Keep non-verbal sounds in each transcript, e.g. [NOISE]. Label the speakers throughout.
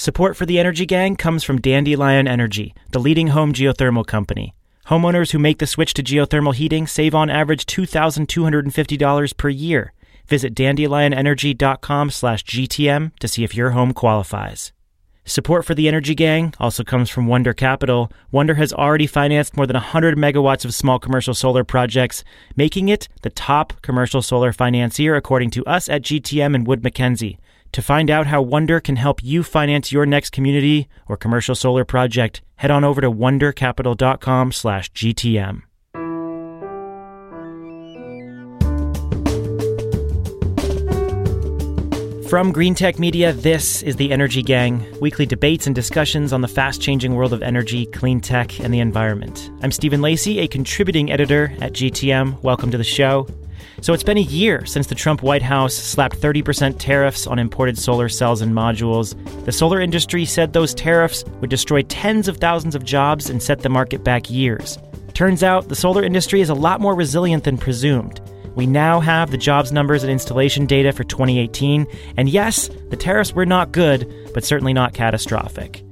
Speaker 1: Support for the Energy Gang comes from Dandelion Energy, the leading home geothermal company. Homeowners who make the switch to geothermal heating save on average $2,250 per year. Visit dandelionenergy.com slash GTM to see if your home qualifies. Support for the Energy Gang also comes from Wonder Capital. Wonder has already financed more than 100 megawatts of small commercial solar projects, making it the top commercial solar financier according to us at GTM and Wood Mackenzie. To find out how Wonder can help you finance your next community or commercial solar project, head on over to wondercapital.com/gtm. From Greentech Media, this is the Energy Gang, weekly debates and discussions on the fast changing world of energy, clean tech, and the environment. I'm Stephen Lacey, a contributing editor at GTM. Welcome to the show. So it's been a year since the Trump White House slapped 30% tariffs on imported solar cells and modules. The solar industry said those tariffs would destroy tens of thousands of jobs and set the market back years. Turns out the solar industry is a lot more resilient than presumed. We now have the jobs numbers and installation data for 2018, and yes, the tariffs were not good, but certainly not catastrophic.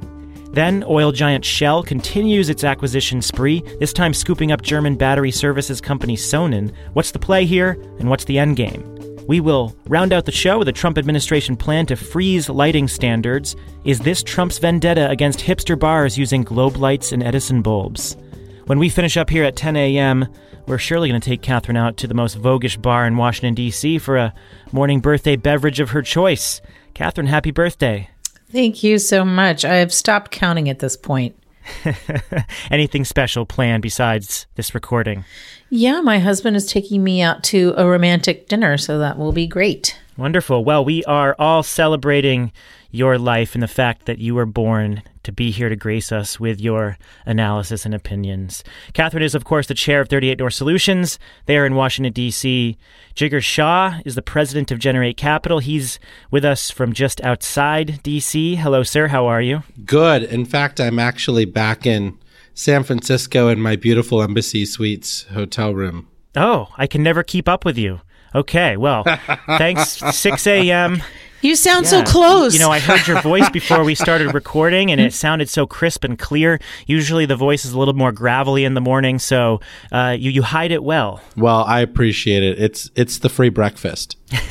Speaker 1: Then, oil giant Shell continues its acquisition spree, this time scooping up German battery services company Sonnen. What's the play here, and what's the end game? We will round out the show with a Trump administration plan to freeze lighting standards. Is this Trump's vendetta against hipster bars using globe lights and Edison bulbs? When we finish up here at 10 a.m., we're surely going to take Catherine out to the most voguish bar in Washington, D.C. for a morning birthday beverage of her choice. Catherine, happy birthday.
Speaker 2: Thank you so much. I've stopped counting at this point. [LAUGHS]
Speaker 1: Anything special planned besides this recording?
Speaker 2: Yeah, my husband is taking me out to a romantic dinner, so that will be great.
Speaker 1: Wonderful. Well, we are all celebrating your life and the fact that you were born to be here to grace us with your analysis and opinions. Catherine is, of course, the chair of 38 North Solutions. They are in Washington, D.C. Jigar Shah is the president of Generate Capital. He's with us from just outside D.C. Hello, sir. How are you?
Speaker 3: Good. In fact, I'm actually back in San Francisco in my beautiful Embassy Suites hotel room.
Speaker 1: Oh, I can never keep up with you. Okay, well, [LAUGHS] thanks. 6 a.m.
Speaker 2: You sound yeah. so close.
Speaker 1: You know, I heard your [LAUGHS] voice before we started recording, and it sounded so crisp and clear. Usually, the voice is a little more gravelly in the morning, so uh, you you hide it well.
Speaker 3: Well, I appreciate it. It's it's the free breakfast. [LAUGHS] [LAUGHS]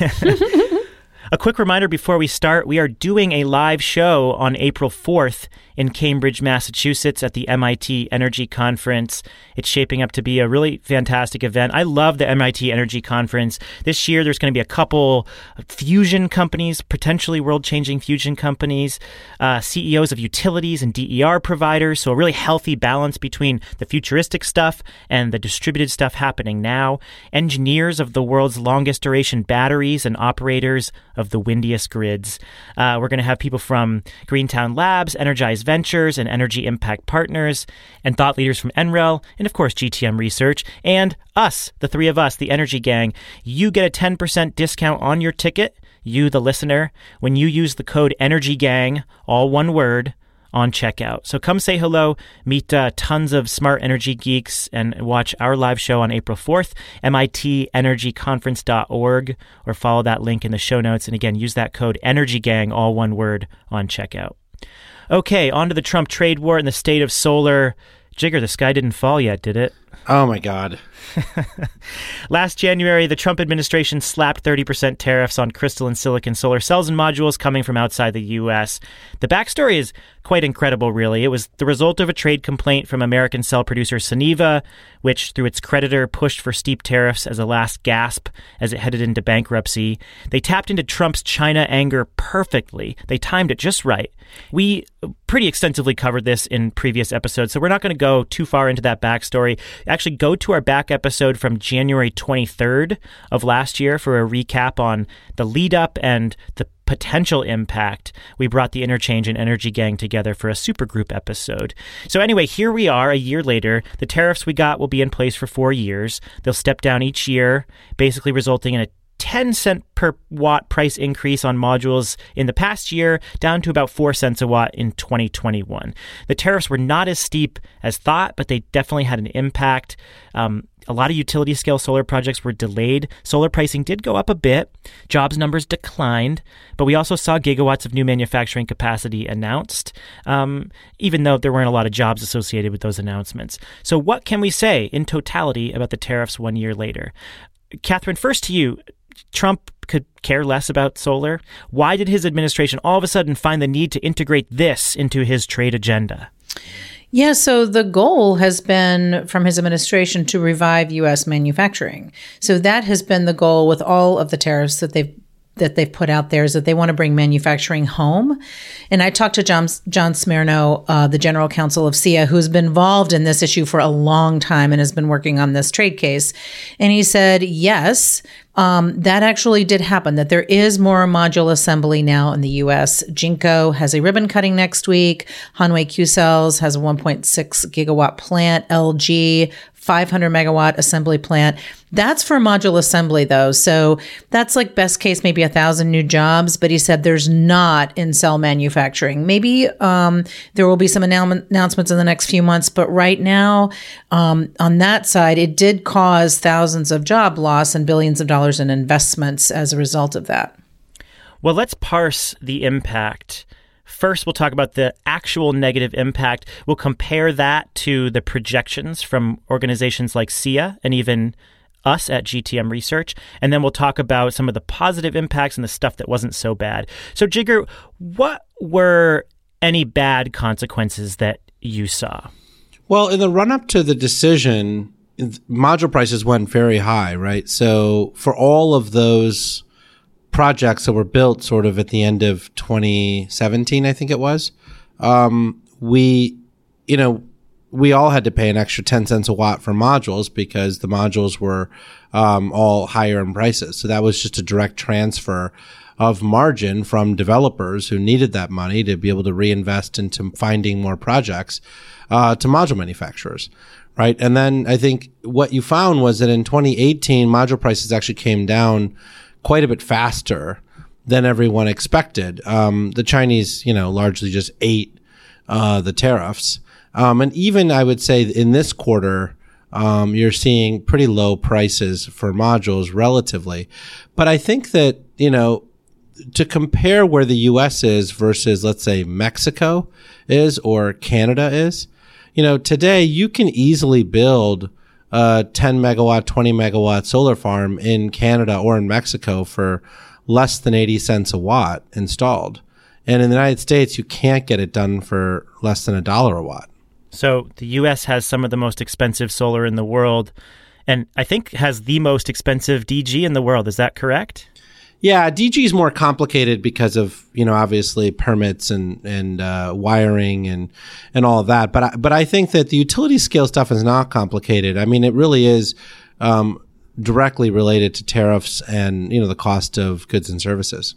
Speaker 1: a quick reminder before we start: we are doing a live show on April fourth in Cambridge, Massachusetts at the MIT Energy Conference. It's shaping up to be a really fantastic event. I love the MIT Energy Conference. This year, there's going to be a couple fusion companies, potentially world changing fusion companies, uh, CEOs of utilities and DER providers. So, a really healthy balance between the futuristic stuff and the distributed stuff happening now. Engineers of the world's longest duration batteries and operators of the windiest grids. Uh, we're going to have people from Greentown Labs, Energize Ventures and Energy Impact Partners, and thought leaders from NREL, and of course GTM Research, and us, the three of us, the Energy Gang. You get a 10% discount on your ticket, you, the listener, when you use the code Energy Gang, all one word, on checkout. So come say hello, meet uh, tons of smart energy geeks, and watch our live show on April 4th, mitenergyconference.org, or follow that link in the show notes. And again, use that code ENERGYGANG, all one word, on checkout. Okay, on to the Trump trade war and the state of solar. Jigar, the sky didn't fall yet, did it?
Speaker 3: Oh my God. [LAUGHS]
Speaker 1: Last January, the Trump administration slapped 30% tariffs on crystalline silicon solar cells and modules coming from outside the U.S. The backstory is quite incredible, really. It was the result of a trade complaint from American cell producer Suniva, which, through its creditor, pushed for steep tariffs as a last gasp as it headed into bankruptcy. They tapped into Trump's China anger perfectly. They timed it just right. We pretty extensively covered this in previous episodes, so we're not going to go too far into that backstory. Actually, go to our back episode from January 23rd of last year for a recap on the lead up and the potential impact, we brought the Interchange and Energy Gang together for a supergroup episode. So, anyway, here we are a year later. The tariffs we got will be in place for four years. They'll step down each year, basically resulting in a 10 cent per watt price increase on modules in the past year down to about 4 cents a watt in 2021. The tariffs were not as steep as thought, but they definitely had an impact. Um, a lot of utility scale solar projects were delayed. Solar pricing did go up a bit. Jobs numbers declined, but we also saw gigawatts of new manufacturing capacity announced, um, even though there weren't a lot of jobs associated with those announcements. So, what can we say in totality about the tariffs one year later? Catherine, first to you. Trump could care less about solar. Why did his administration all of a sudden find the need to integrate this into his trade agenda?
Speaker 2: Yeah, so the goal has been from his administration to revive U.S. manufacturing. So that has been the goal with all of the tariffs that they've that they've put out there is that they want to bring manufacturing home. And I talked to John, John Smirnow, uh, the general counsel of SIA, who's been involved in this issue for a long time and has been working on this trade case. And he said, yes, um, that actually did happen, that there is more module assembly now in the US. Jinko has a ribbon cutting next week. Hanwha Qcells has a 1.6 gigawatt plant. LG 500 megawatt assembly plant. That's for module assembly though. So that's like best case, maybe a thousand new jobs. But he said there's not in cell manufacturing. Maybe um, there will be some annou- announcements in the next few months. But right now, um, on that side, it did cause thousands of job loss and billions of dollars in investments as a result of that.
Speaker 1: Well, let's parse the impact First, we'll talk about the actual negative impact. We'll compare that to the projections from organizations like SEIA and even us at GTM Research. And then we'll talk about some of the positive impacts and the stuff that wasn't so bad. So, Jigar, what were any bad consequences that you saw?
Speaker 3: Well, in the run up to the decision, module prices went very high, right? So, for all of those projects that were built sort of at the end of 2017, I think it was, um, we, you know, we all had to pay an extra 10 cents a watt for modules because the modules were um, all higher in prices. So that was just a direct transfer of margin from developers who needed that money to be able to reinvest into finding more projects uh, to module manufacturers. Right. And then I think what you found was that in 2018, module prices actually came down quite a bit faster than everyone expected. Um, the Chinese, you know, largely just ate uh, the tariffs. Um, and even I would say in this quarter, um, you're seeing pretty low prices for modules relatively. But I think that, you know, to compare where the US is versus, let's say, Mexico is or Canada is, you know, today you can easily build a 10 megawatt, 20 megawatt solar farm in Canada or in Mexico for less than 80 cents a watt installed. And in the United States, you can't get it done for less than a dollar a watt.
Speaker 1: So the US has some of the most expensive solar in the world and I think has the most expensive DG in the world. Is that correct?
Speaker 3: Yeah, DG is more complicated because of you know obviously permits and and uh, wiring and and all of that. But I, but I think that the utility scale stuff is not complicated. I mean, it really is um, directly related to tariffs and you know the cost of goods and services.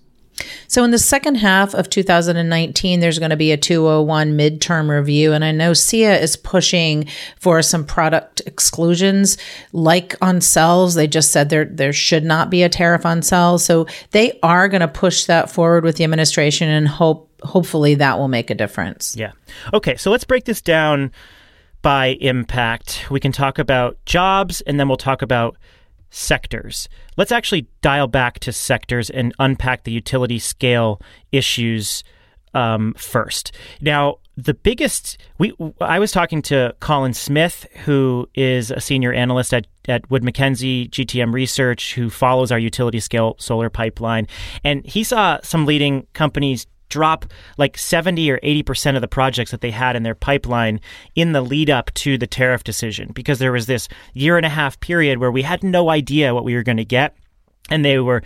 Speaker 2: So, in the second half of 2019, there's going to be a 201 midterm review. And I know SEIA is pushing for some product exclusions, like on cells. They just said there, there should not be a tariff on cells. So, they are going to push that forward with the administration and hope, hopefully, that will make a difference.
Speaker 1: Yeah. Okay. So, let's break this down by impact. We can talk about jobs and then we'll talk about sectors. Let's actually dial back to sectors and unpack the utility scale issues um, first. Now, the biggest we I was talking to Colin Smith, who is a senior analyst at, at Wood Mackenzie GTM Research, who follows our utility scale solar pipeline, and he saw some leading companies drop like 70 or 80% of the projects that they had in their pipeline in the lead up to the tariff decision because there was this year and a half period where we had no idea what we were going to get. And they were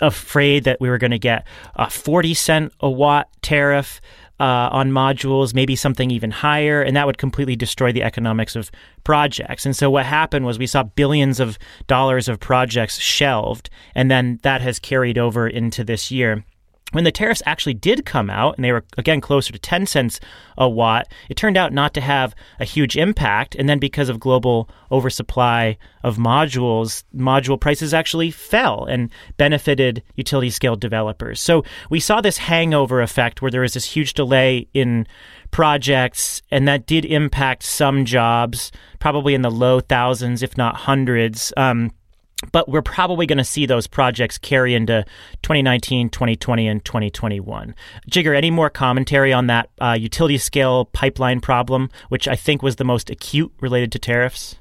Speaker 1: afraid that we were going to get a 40 cent a watt tariff uh, on modules, maybe something even higher, and that would completely destroy the economics of projects. And so what happened was we saw billions of dollars of projects shelved, and then that has carried over into this year. When the tariffs actually did come out and they were again closer to 10 cents a watt it turned out not to have a huge impact. And then because of global oversupply of modules module prices actually fell and benefited utility scale developers. So we saw this hangover effect where there was this huge delay in projects and that did impact some jobs probably in the low thousands if not hundreds. Um, but we're probably going to see those projects carry into 2019, 2020, and 2021. Jigar, any more commentary on that uh, utility scale pipeline problem, which I think was the most acute related to tariffs?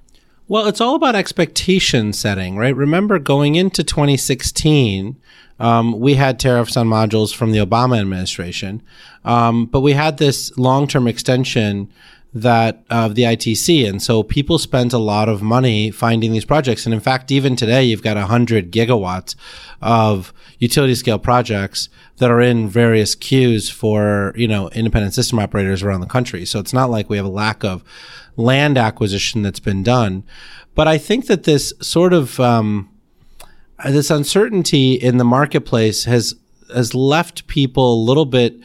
Speaker 3: Well, it's all about expectation setting, right? Remember, going into 2016, um, we had tariffs on modules from the Obama administration, um, but we had this long term extension that of the ITC. And so people spent a lot of money finding these projects. And in fact, even today, you've got 100 gigawatts of utility scale projects that are in various queues for, you know, independent system operators around the country. So it's not like we have a lack of land acquisition that's been done. But I think that this sort of, um, this uncertainty in the marketplace has, has left people a little bit,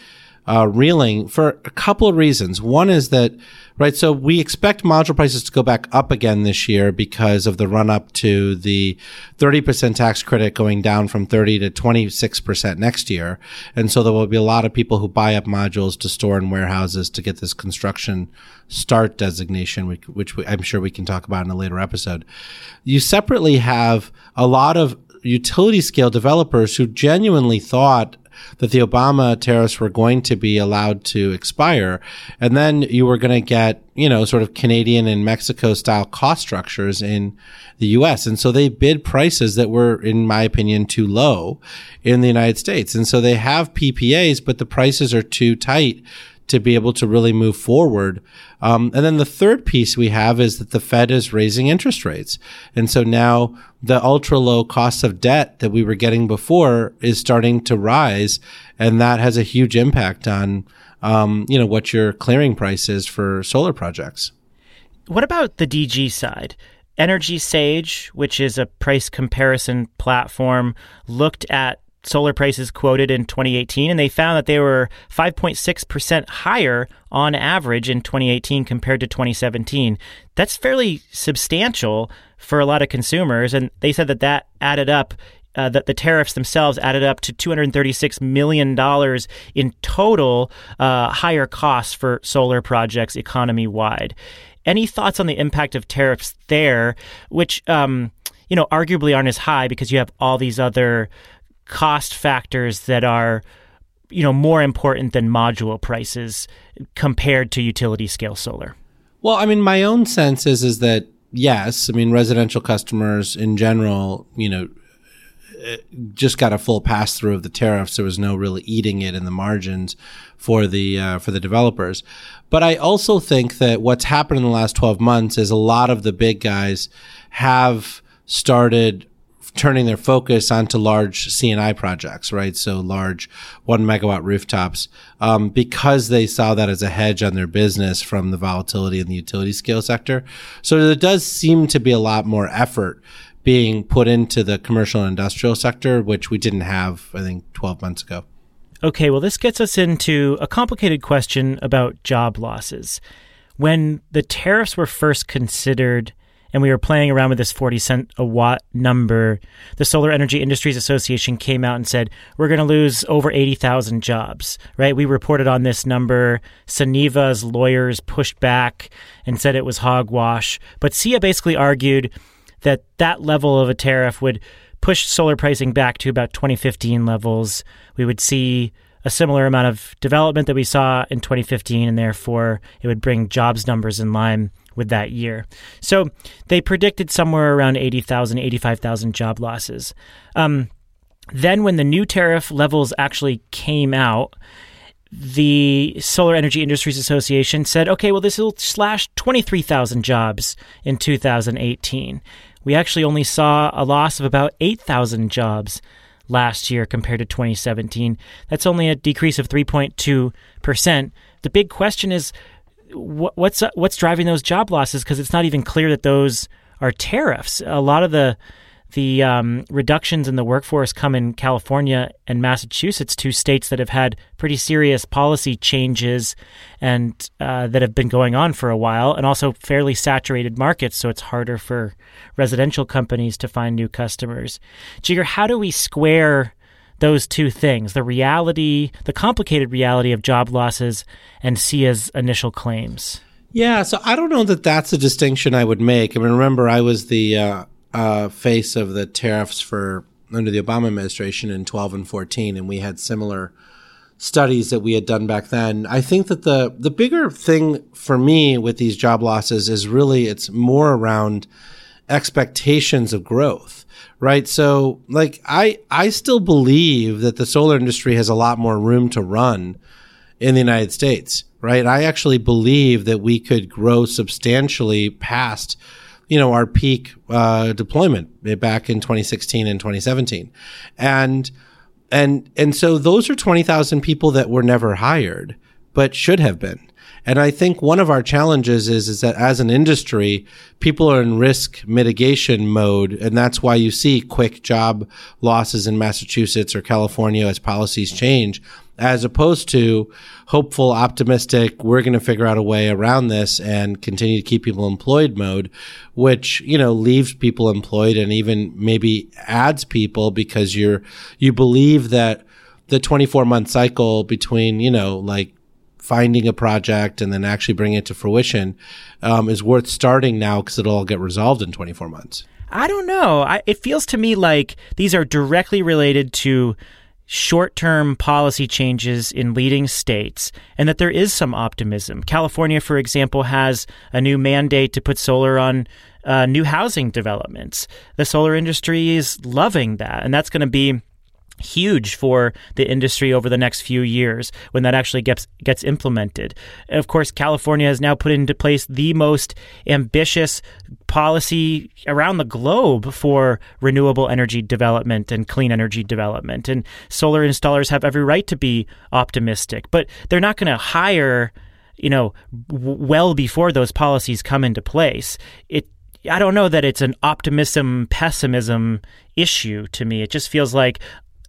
Speaker 3: uh, reeling for a couple of reasons. One is that, right, so we expect module prices to go back up again this year because of the run up to the 30% tax credit going down from 30 to 26% next year. And so there will be a lot of people who buy up modules to store in warehouses to get this construction start designation, which, which I'm sure we can talk about in a later episode. You separately have a lot of utility scale developers who genuinely thought that the Obama tariffs were going to be allowed to expire. And then you were going to get, you know, sort of Canadian and Mexico style cost structures in the US. And so they bid prices that were, in my opinion, too low in the United States. And so they have PPAs, but the prices are too tight to be able to really move forward. Um, and then the third piece we have is that the Fed is raising interest rates. And so now the ultra low cost of debt that we were getting before is starting to rise. And that has a huge impact on, um, you know, what your clearing price is for solar projects.
Speaker 1: What about the DG side? EnergySage, which is a price comparison platform, looked at solar prices quoted in 2018, and they found that they were 5.6% higher on average in 2018 compared to 2017. That's fairly substantial for a lot of consumers, and they said that that added up. Uh, that the tariffs themselves added up to $236 million in total uh, higher costs for solar projects economy wide. Any thoughts on the impact of tariffs there, which, um, you know, arguably aren't as high because you have all these other cost factors that are you know more important than module prices compared to utility scale solar?
Speaker 3: Well i mean my own sense is is that yes i mean residential customers in general you know eh, just got a full pass through of the tariffs there was no really eating it in the margins for the uh, for the developers. But i also think that what's happened in the last 12 months is a lot of the big guys have started turning their focus onto large C&I projects, right? So large one megawatt rooftops, um, because they saw that as a hedge on their business from the volatility in the utility scale sector. So there does seem to be a lot more effort being put into the commercial and industrial sector, which we didn't have, I think, 12 months ago.
Speaker 1: Okay, well, this gets us into a complicated question about job losses. When the tariffs were first considered, and we were playing around with this 40 cent a watt number, the Solar Energy Industries Association came out and said, we're going to lose over 80,000 jobs, right? We reported on this number. Suniva's lawyers pushed back and said it was hogwash. But SEIA basically argued that that level of a tariff would push solar pricing back to about 2015 levels. We would see a similar amount of development that we saw in 2015, and therefore it would bring jobs numbers in line with that year. So they predicted somewhere around 80,000, 85,000 job losses. Um, then, when the new tariff levels actually came out, the Solar Energy Industries Association said, okay, well, this will slash 23,000 jobs in 2018. We actually only saw a loss of about 8,000 jobs last year compared to 2017. That's only a decrease of 3.2%. The big question is what's what's driving those job losses because it's not even clear that those are tariffs. A lot of the the um, reductions in the workforce come in California and Massachusetts, two states that have had pretty serious policy changes and uh, that have been going on for a while, and also fairly saturated markets, so it's harder for residential companies to find new customers. Jigar, how do we square those two things the reality, the complicated reality of job losses, and SEIA's initial claims?
Speaker 3: Yeah, so I don't know that that's a distinction I would make. I mean, remember, I was the uh, uh, face of the tariffs for under the Obama administration in 12 and 14, and we had similar studies that we had done back then. I think that the the bigger thing for me with these job losses is really it's more around expectations of growth, right? So, like I I still believe that the solar industry has a lot more room to run in the United States, right? I actually believe that we could grow substantially past you know, our peak uh, deployment back in 2016 and 2017, and and and so those are 20,000 people that were never hired, but should have been. And I think one of our challenges is, is that as an industry, people are in risk mitigation mode. And that's why you see quick job losses in Massachusetts or California as policies change as opposed to hopeful, optimistic, we're going to figure out a way around this and continue to keep people employed mode, which, you know, leaves people employed and even maybe adds people because you're, you believe that the 24 month cycle between, you know, like finding a project and then actually bringing it to fruition um, is worth starting now because it'll all get resolved in 24 months.
Speaker 1: I don't know. I, it feels to me like these are directly related to short term policy changes in leading states and that there is some optimism. California, for example, has a new mandate to put solar on uh, new housing developments. The solar industry is loving that, and that's going to be huge for the industry over the next few years when that actually gets gets implemented. And of course, California has now put into place the most ambitious policy around the globe for renewable energy development and clean energy development. And solar installers have every right to be optimistic, but they're not going to hire you know, well before those policies come into place. It I don't know that it's an optimism pessimism issue to me. It just feels like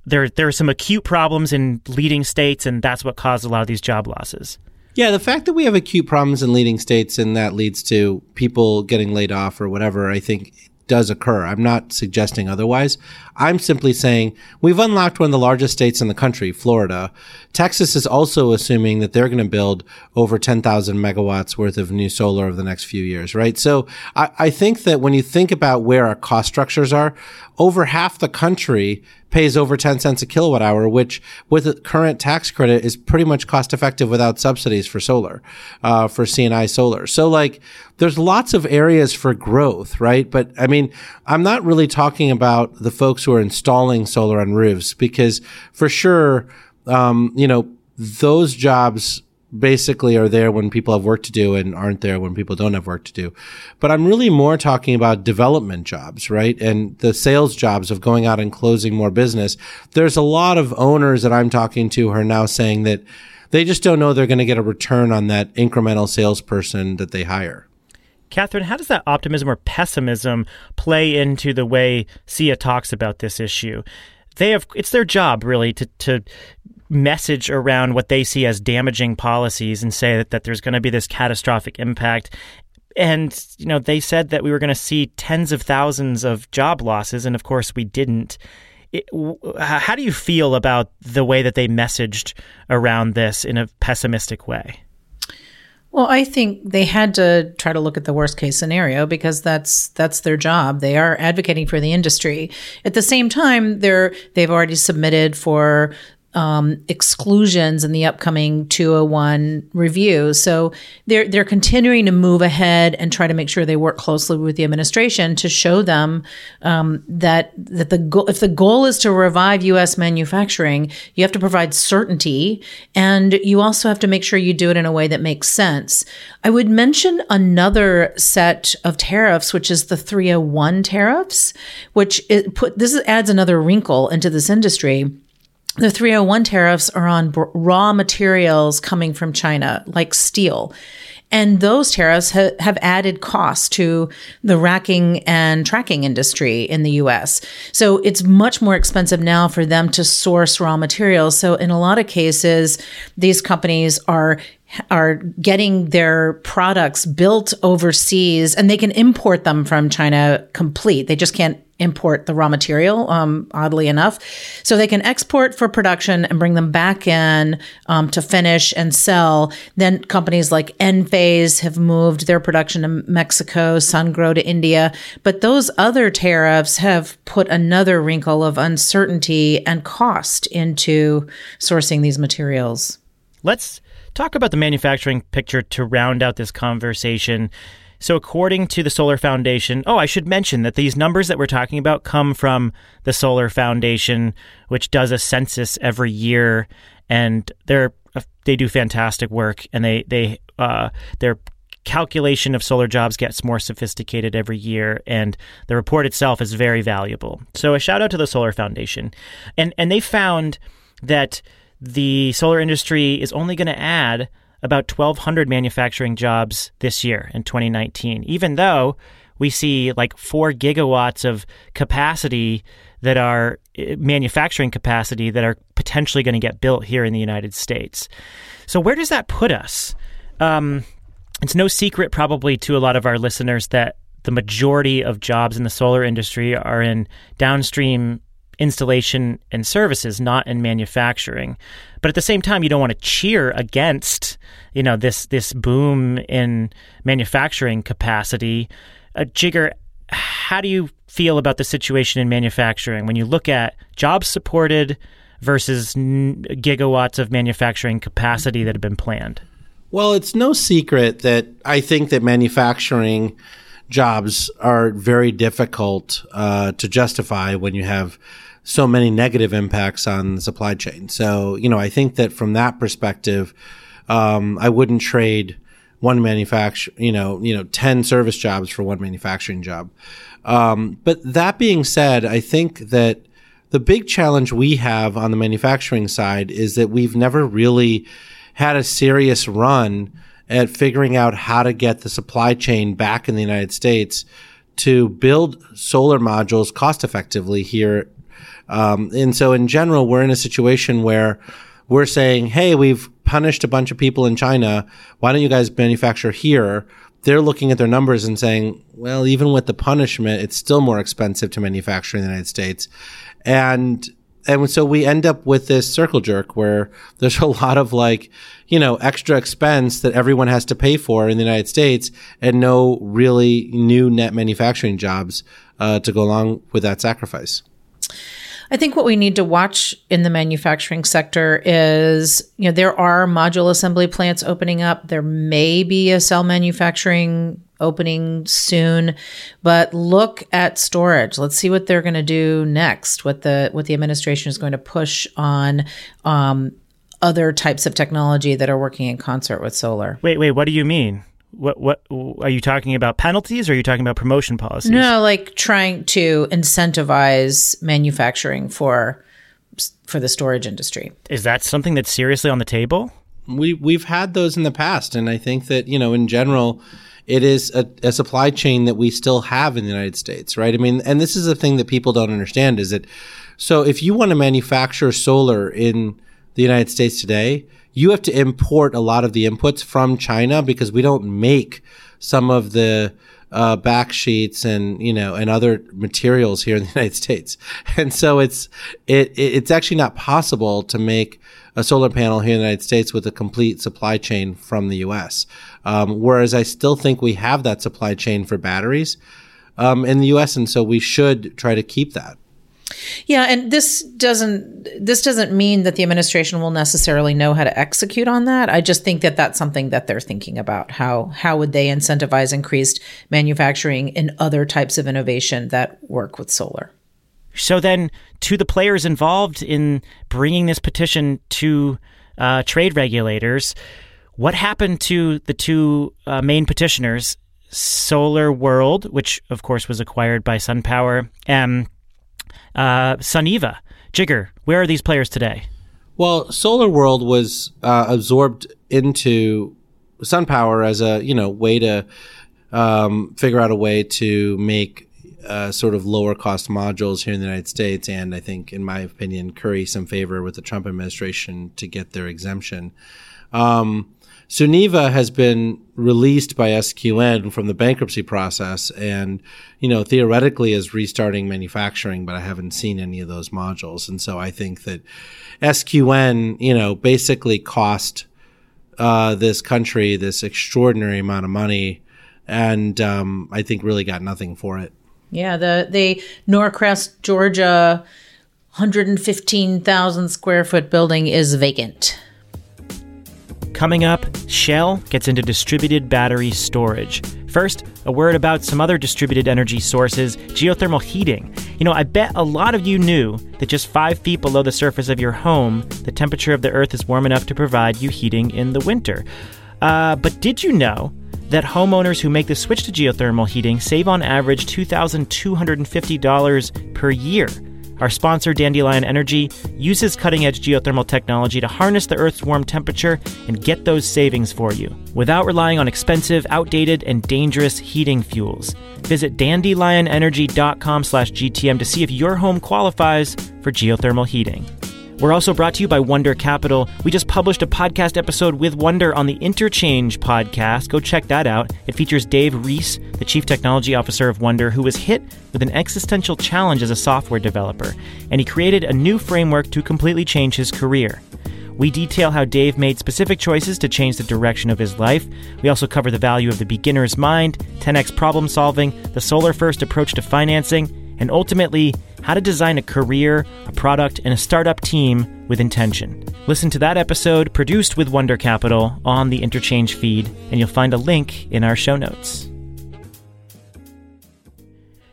Speaker 1: there there are some acute problems in leading states, and that's what caused a lot of these job losses.
Speaker 3: Yeah, the fact that we have acute problems in leading states and that leads to people getting laid off or whatever, I think does occur. I'm not suggesting otherwise. I'm simply saying we've unlocked one of the largest states in the country, Florida. Texas is also assuming that they're going to build over 10,000 megawatts worth of new solar over the next few years, right? So I, I think that when you think about where our cost structures are, over half the country pays over 10 cents a kilowatt hour, which with the current tax credit is pretty much cost effective without subsidies for solar, uh, for C&I solar. So like there's lots of areas for growth, right? But I mean, I'm not really talking about the folks who are installing solar on roofs because for sure, um, you know, those jobs basically are there when people have work to do and aren't there when people don't have work to do. But I'm really more talking about development jobs, right? And the sales jobs of going out and closing more business. There's a lot of owners that I'm talking to who are now saying that they just don't know they're going to get a return on that incremental salesperson that they hire.
Speaker 1: Catherine, how does that optimism or pessimism play into the way SEIA talks about this issue? They have it's their job really to to message around what they see as damaging policies and say that, that there's going to be this catastrophic impact. And, you know, they said that we were going to see tens of thousands of job losses. And of course, we didn't. It, how do you feel about the way that they messaged around this in a pessimistic way?
Speaker 2: Well, I think they had to try to look at the worst case scenario because that's that's their job. They are advocating for the industry. At the same time, they're they've already submitted for um, exclusions in the upcoming 201 review. So they're they're continuing to move ahead and try to make sure they work closely with the administration to show them um, that that the go- if the goal is to revive U.S. manufacturing, you have to provide certainty, and you also have to make sure you do it in a way that makes sense. I would mention another set of tariffs, which is the 301 tariffs, which put this adds another wrinkle into this industry the 301 tariffs are on raw materials coming from China, like steel. And those tariffs ha- have added costs to the racking and tracking industry in the US. So it's much more expensive now for them to source raw materials. So in a lot of cases, these companies are are getting their products built overseas and they can import them from China complete. They just can't import the raw material, um, oddly enough. So they can export for production and bring them back in um, to finish and sell. Then companies like Enphase have moved their production to Mexico, Sungrow to India. But those other tariffs have put another wrinkle of uncertainty and cost into sourcing these materials.
Speaker 1: Let's talk about the manufacturing picture to round out this conversation. So, according to the Solar Foundation, oh, I should mention that these numbers that we're talking about come from the Solar Foundation, which does a census every year, and they're they do fantastic work, and they they uh, their calculation of solar jobs gets more sophisticated every year, and the report itself is very valuable. So, a shout out to the Solar Foundation, and and they found that the solar industry is only going to add about 1,200 manufacturing jobs this year in 2019, even though we see like four gigawatts of capacity that are eh, manufacturing capacity that are potentially going to get built here in the United States. So, where does that put us? Um, it's no secret, probably, to a lot of our listeners that the majority of jobs in the solar industry are in downstream installation and services, not in manufacturing. But at the same time, you don't want to cheer against, you know, this this boom in manufacturing capacity. Uh, Jigar, how do you feel about the situation in manufacturing when you look at jobs supported versus gigawatts of manufacturing capacity that have been planned?
Speaker 3: Well, it's no secret that I think that manufacturing jobs are very difficult uh, to justify when you have so many negative impacts on the supply chain. So, you know, I think that from that perspective, um, I wouldn't trade one manufacture, you know, you know, 10 service jobs for one manufacturing job. Um, but that being said, I think that the big challenge we have on the manufacturing side is that we've never really had a serious run at figuring out how to get the supply chain back in the United States to build solar modules cost effectively here um, and so in general, we're in a situation where we're saying, Hey, we've punished a bunch of people in China. Why don't you guys manufacture here? They're looking at their numbers and saying, well, even with the punishment, it's still more expensive to manufacture in the United States. And and so we end up with this circle jerk where there's [LAUGHS] a lot of like, you know, extra expense that everyone has to pay for in the United States and no really new net manufacturing jobs uh, to go along with that sacrifice.
Speaker 2: I think what we need to watch in the manufacturing sector is, you know, there are module assembly plants opening up. There may be a cell manufacturing opening soon, but look at storage. Let's see what they're going to do next. What the what the administration is going to push on um, other types of technology that are working in concert with solar.
Speaker 1: Wait, wait. What do you mean? What what are you talking about penalties or are you talking about promotion policies?
Speaker 2: No like trying to incentivize manufacturing for for the storage industry.
Speaker 1: Is that something that's seriously on the table?
Speaker 3: We we've had those in the past and i think that you know in general it is a, a supply chain that we still have in the united states right? I mean and this is a thing that people don't understand is that so if you want to manufacture solar in the united states today you have to import a lot of the inputs from China because we don't make some of the uh, back sheets and you know and other materials here in the [LAUGHS] United States, and so it's it it's actually not possible to make a solar panel here in the United States with a complete supply chain from the U.S. Um, whereas I still think we have that supply chain for batteries um, in the U.S., and so we should try to keep that.
Speaker 2: Yeah, and this doesn't this doesn't mean that the administration will necessarily know how to execute on that. I just think that that's something that they're thinking about. How how would they incentivize increased manufacturing in other types of innovation that work with solar?
Speaker 1: So then, to the players involved in bringing this petition to uh, trade regulators, what happened to the two uh, main petitioners, Solar World, which of course was acquired by SunPower, and uh, Suniva, Jigar. where are these players today?
Speaker 3: Well, Solar World was uh, absorbed into SunPower as a you know way to um, figure out a way to make uh, sort of lower cost modules here in the United States, and I think, in my opinion, curry some favor with the Trump administration to get their exemption. Um, Suniva has been released by SQN from the bankruptcy process and, you know, theoretically is restarting manufacturing, but I haven't seen any of those modules. And so I think that SQN, you know, basically cost uh, this country this extraordinary amount of money and um, I think really got nothing for it.
Speaker 2: Yeah, the the Norcross, Georgia, 115,000 square foot building is vacant.
Speaker 1: Coming up, Shell gets into distributed battery storage. First, a word about some other distributed energy sources geothermal heating. You know, I bet a lot of you knew that just five feet below the surface of your home, the temperature of the Earth is warm enough to provide you heating in the winter. Uh, but did you know that homeowners who make the switch to geothermal heating save on average $2,250 per year? Our sponsor, Dandelion Energy, uses cutting edge geothermal technology to harness the Earth's warm temperature and get those savings for you without relying on expensive, outdated, and dangerous heating fuels. Visit dandelionenergy.com slash GTM to see if your home qualifies for geothermal heating. We're also brought to you by Wonder Capital. We just published a podcast episode with Wonder on the Interchange podcast. Go check that out. It features Dave Reese, the Chief Technology Officer of Wonder, who was hit with an existential challenge as a software developer, and he created a new framework to completely change his career. We detail how Dave made specific choices to change the direction of his life. We also cover the value of the beginner's mind, 10x problem solving, the solar first approach to financing, and ultimately, how to design a career, a product, and a startup team with intention. Listen to that episode produced with Wonder Capital on the Interchange feed, and you'll find a link in our show notes.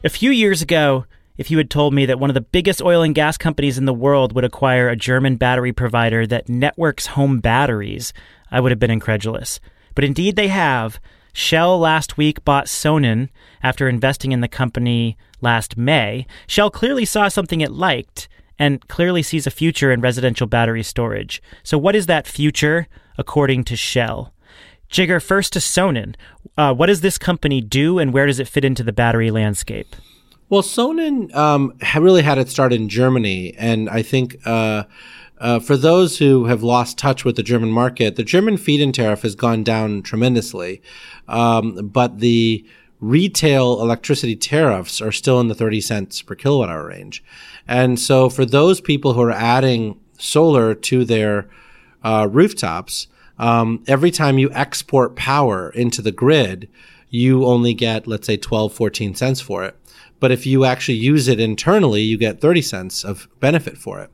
Speaker 1: A few years ago, if you had told me that one of the biggest oil and gas companies in the world would acquire a German battery provider that networks home batteries, I would have been incredulous. But indeed, they have. Shell last week bought Sonnen after investing in the company last May. Shell clearly saw something it liked and clearly sees a future in residential battery storage. So, what is that future according to Shell? Jigar, first to Sonnen. Uh, what does this company do and where does it fit into the battery landscape?
Speaker 3: Well, Sonnen um, really had its start in Germany, and I think uh, uh, for those who have lost touch with the German market, the German feed-in tariff has gone down tremendously, um, but the retail electricity tariffs are still in the 30 cents per kilowatt hour range. And so for those people who are adding solar to their uh, rooftops, um, every time you export power into the grid, you only get, let's say, 12, 14 cents for it. But if you actually use it internally, you get 30 cents of benefit for it.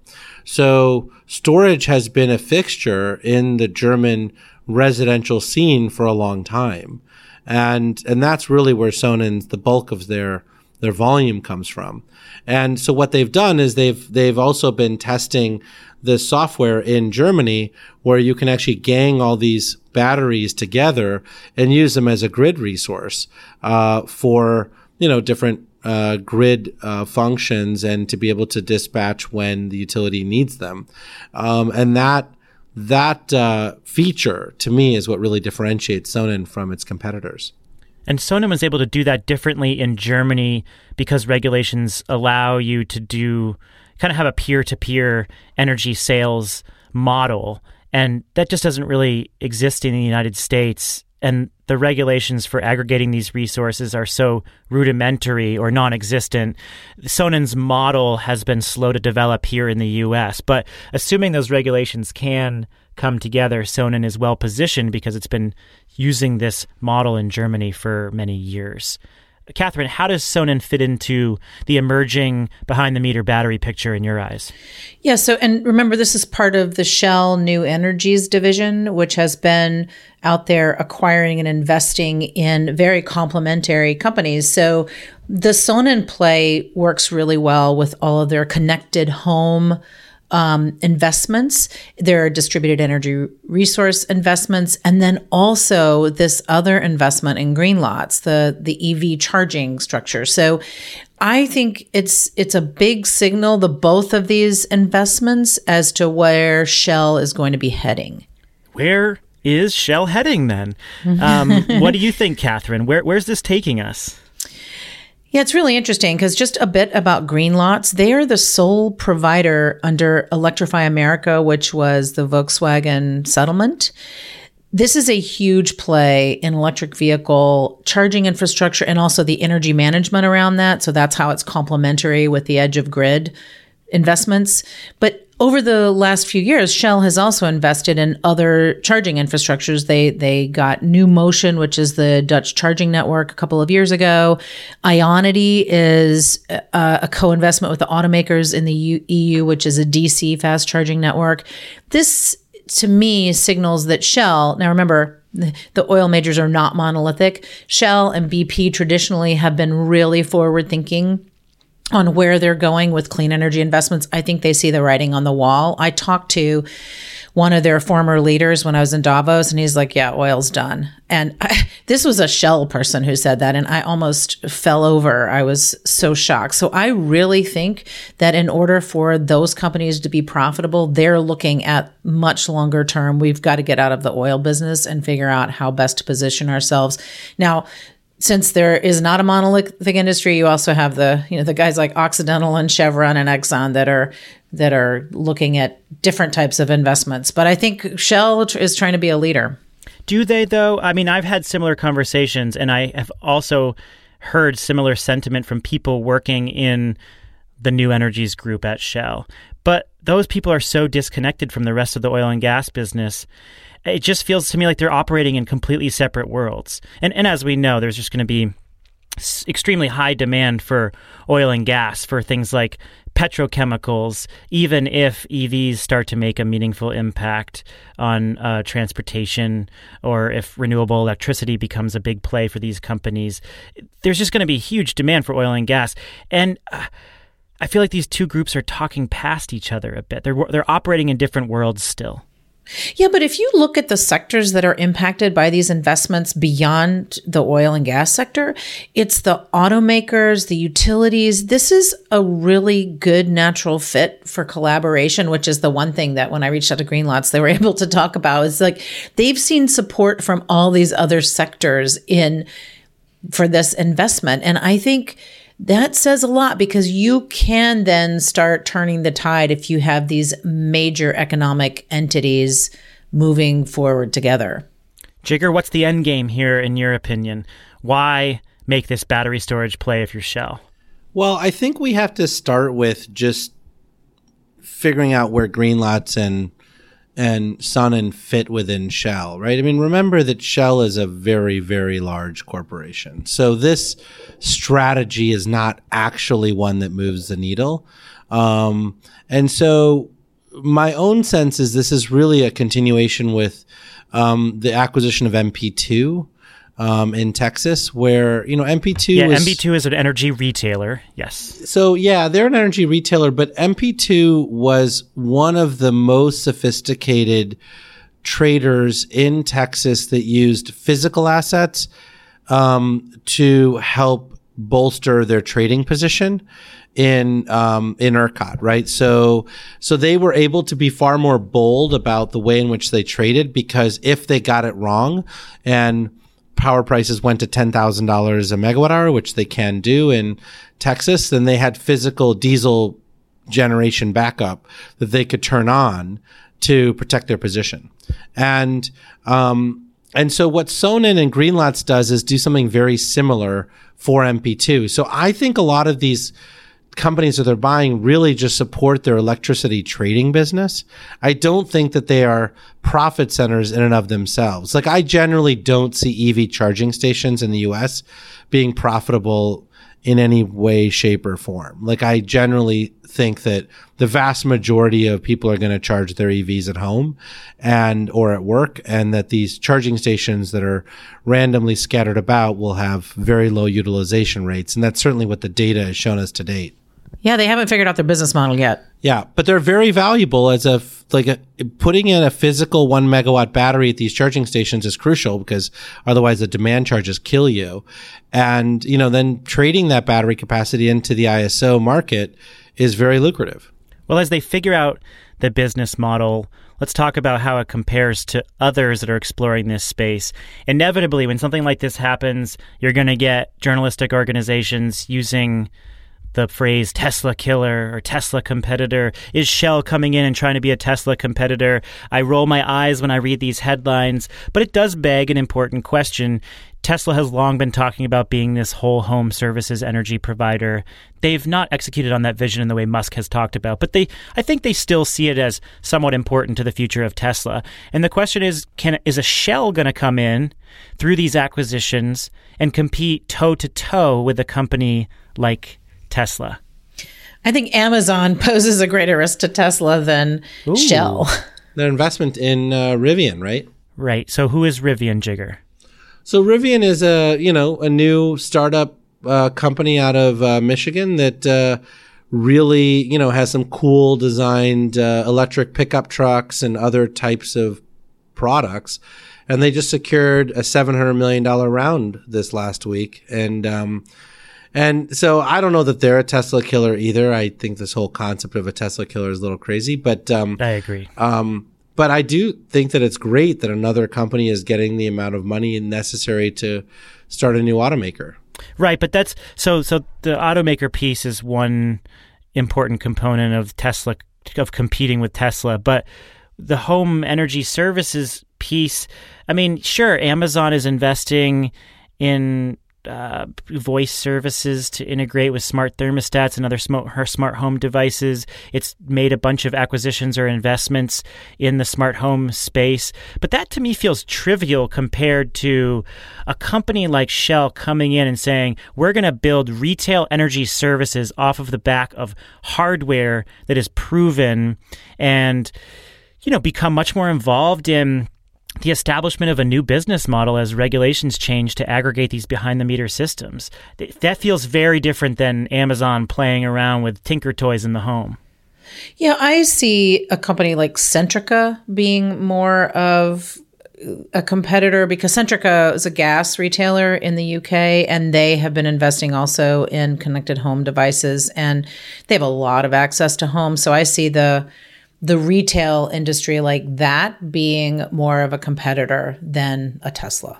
Speaker 3: So storage has been a fixture in the German residential scene for a long time. And, and that's really where Sonnen's, the bulk of their, their volume comes from. And so what they've done is they've, they've also been testing the software in Germany where you can actually gang all these batteries together and use them as a grid resource, uh, for, you know, different uh, grid uh, functions and to be able to dispatch when the utility needs them. Um, and that that uh, feature to me is what really differentiates Sonnen from its competitors.
Speaker 1: And Sonnen was able to do that differently in Germany because regulations allow you to do kind of have a peer to peer energy sales model. And that just doesn't really exist in the United States and the regulations for aggregating these resources are so rudimentary or non existent. Sonnen's model has been slow to develop here in the US, but assuming those regulations can come together, Sonnen is well positioned because it's been using this model in Germany for many years. Catherine, how does Sonnen fit into the emerging behind the meter battery picture in your eyes?
Speaker 2: Yeah, so, and remember, this is part of the Shell New Energies division, which has been out there acquiring and investing in very complementary companies. So, the Sonnen play works really well with all of their connected home um, investments. There are distributed energy resource investments, and then also this other investment in Greenlots, the the EV charging structure. So, I think it's it's a big signal the both of these investments as to where Shell is going to be heading.
Speaker 1: Where is Shell heading then? [LAUGHS] Um, what do you think, Catherine? Where, where's this taking us?
Speaker 2: Yeah, it's really interesting because just a bit about Greenlots. They are the sole provider under Electrify America, which was the Volkswagen settlement. This is a huge play in electric vehicle charging infrastructure and also the energy management around that. So that's how it's complementary with the edge of grid investments. But over the last few years, Shell has also invested in other charging infrastructures. They they got NewMotion, which is the Dutch charging network, a couple of years ago. Ionity is a, uh, a co-investment with the automakers in the EU, which is a DC fast charging network. This to me signals that Shell. Now remember, the oil majors are not monolithic. Shell and BP traditionally have been really forward thinking on where they're going with clean energy investments. I think they see the writing on the wall. I talked to one of their former leaders when I was in Davos, and he's like, "Yeah, oil's done." And I, [LAUGHS] this was a Shell person who said that, and I almost fell over. I was so shocked. So I really think that in order for those companies to be profitable, they're looking at much longer term. We've got to get out of the oil business and figure out how best to position ourselves. Now, since there is not a monolithic industry, you also have the you know the guys like Occidental and Chevron and Exxon that are that are looking at different types of investments. But I think Shell is trying to be a leader.
Speaker 1: Do they though? I mean, I've had similar conversations, and I have also heard similar sentiment from people working in the new energies group at Shell. But those people are so disconnected from the rest of the oil and gas business it just feels to me like they're operating in completely separate worlds. And and as we know, there's just going to be extremely high demand for oil and gas for things like petrochemicals, even if EVs start to make a meaningful impact on uh, transportation or if renewable electricity becomes a big play for these companies. There's just going to be huge demand for oil and gas. And uh, I feel like these two groups are talking past each other a bit. They're, they're operating in different worlds still.
Speaker 2: Yeah, but if you look at the sectors that are impacted by these investments beyond the oil and gas sector, it's the automakers, the utilities. This is a really good natural fit for collaboration, which is the one thing that when I reached out to Greenlots, they were [LAUGHS] able to talk about. Is like they've seen support from all these other sectors in for this investment. And I think that says a lot because you can then start turning the tide if you have these major economic entities moving forward together.
Speaker 1: Jigar, what's the end game here in your opinion? Why make this battery storage play if you're Shell?
Speaker 3: Well, I think we have to start with just figuring out where green Greenlots and and Sonnen fit within Shell, right? I mean, remember that Shell is a very, very large corporation. So this strategy is not actually one that moves the needle. Um, and so my own sense is this is really a continuation with um, the acquisition of MP2 um, in Texas, where you know MP2.
Speaker 1: Yeah, is, MP2 is an energy retailer. Yes.
Speaker 3: So yeah, they're an energy retailer, but MP2 was one of the most sophisticated traders in Texas that used physical assets um, to help bolster their trading position in um, in ERCOT, right? So so they were able to be far more bold about the way in which they traded because if they got it wrong and power prices went to $10,000 a megawatt hour, which they can do in Texas, then they had physical diesel generation backup that they could turn on to protect their position. And, um, and so what Sonnen and Greenlots does is do something very similar for MP2. So I think a lot of these companies that they're buying really just support their electricity trading business. I don't think that they are profit centers in and of themselves. Like I generally don't see EV charging stations in the US being profitable in any way, shape, or form. Like I generally think that the vast majority of people are going to charge their EVs at home and or at work and that these charging stations that are randomly scattered about will have very low utilization rates and that's certainly what the data has shown us to date.
Speaker 2: Yeah, they haven't figured out their business model yet.
Speaker 3: Yeah, but they're very valuable as a like a, putting in a physical one megawatt battery at these charging stations is crucial because otherwise the demand charges kill you, and you know then trading that battery capacity into the ISO market is very lucrative.
Speaker 1: Well, as they figure out the business model, let's talk about how it compares to others that are exploring this space. Inevitably, when something like this happens, you're going to get journalistic organizations using the phrase Tesla killer or Tesla competitor. Is Shell coming in and trying to be a Tesla competitor? I roll my eyes when I read these headlines, but it does beg an important question. Tesla has long been talking about being this whole home services energy provider. They've not executed on that vision in the way Musk has talked about, but they I think they still see it as somewhat important to the future of Tesla. And the question is can is a Shell going to come in through these acquisitions and compete toe to toe with a company like Tesla?
Speaker 2: I think Amazon [LAUGHS] poses a greater risk to Tesla than Ooh. Shell. [LAUGHS] [LAUGHS]
Speaker 3: Their investment in uh, Rivian, right?
Speaker 1: Right. So who is Rivian Jigar?
Speaker 3: So Rivian is a you know a new startup uh, company out of uh, Michigan that uh, really you know has some cool designed uh, electric pickup trucks and other types of products, and they just secured a seven hundred million dollar round this last week, and um, and so I don't know that they're a Tesla killer either. I think this whole concept of a Tesla killer is a little crazy, but um,
Speaker 1: I agree.
Speaker 3: Um, but I do think that it's great that another company is getting the amount of money necessary to start a new automaker.
Speaker 1: Right, but that's so. So the automaker piece is one important component of Tesla of competing with Tesla, but the home energy services piece. I mean, sure, Amazon is investing in uh, voice services to integrate with smart thermostats and other smart, smart home devices. It's made a bunch of acquisitions or investments in the smart home space. But that to me feels trivial compared to a company like Shell coming in and saying, we're going to build retail energy services off of the back of hardware that is proven and, you know, become much more involved in the establishment of a new business model as regulations change to aggregate these behind the meter systems. That feels very different than Amazon playing around with Tinker Toys in the home.
Speaker 2: Yeah, I see a company like Centrica being more of a competitor because Centrica is a gas retailer in the UK and they have been investing also in connected home devices and they have a lot of access to homes. So I see the the retail industry like that being more of a competitor than a Tesla.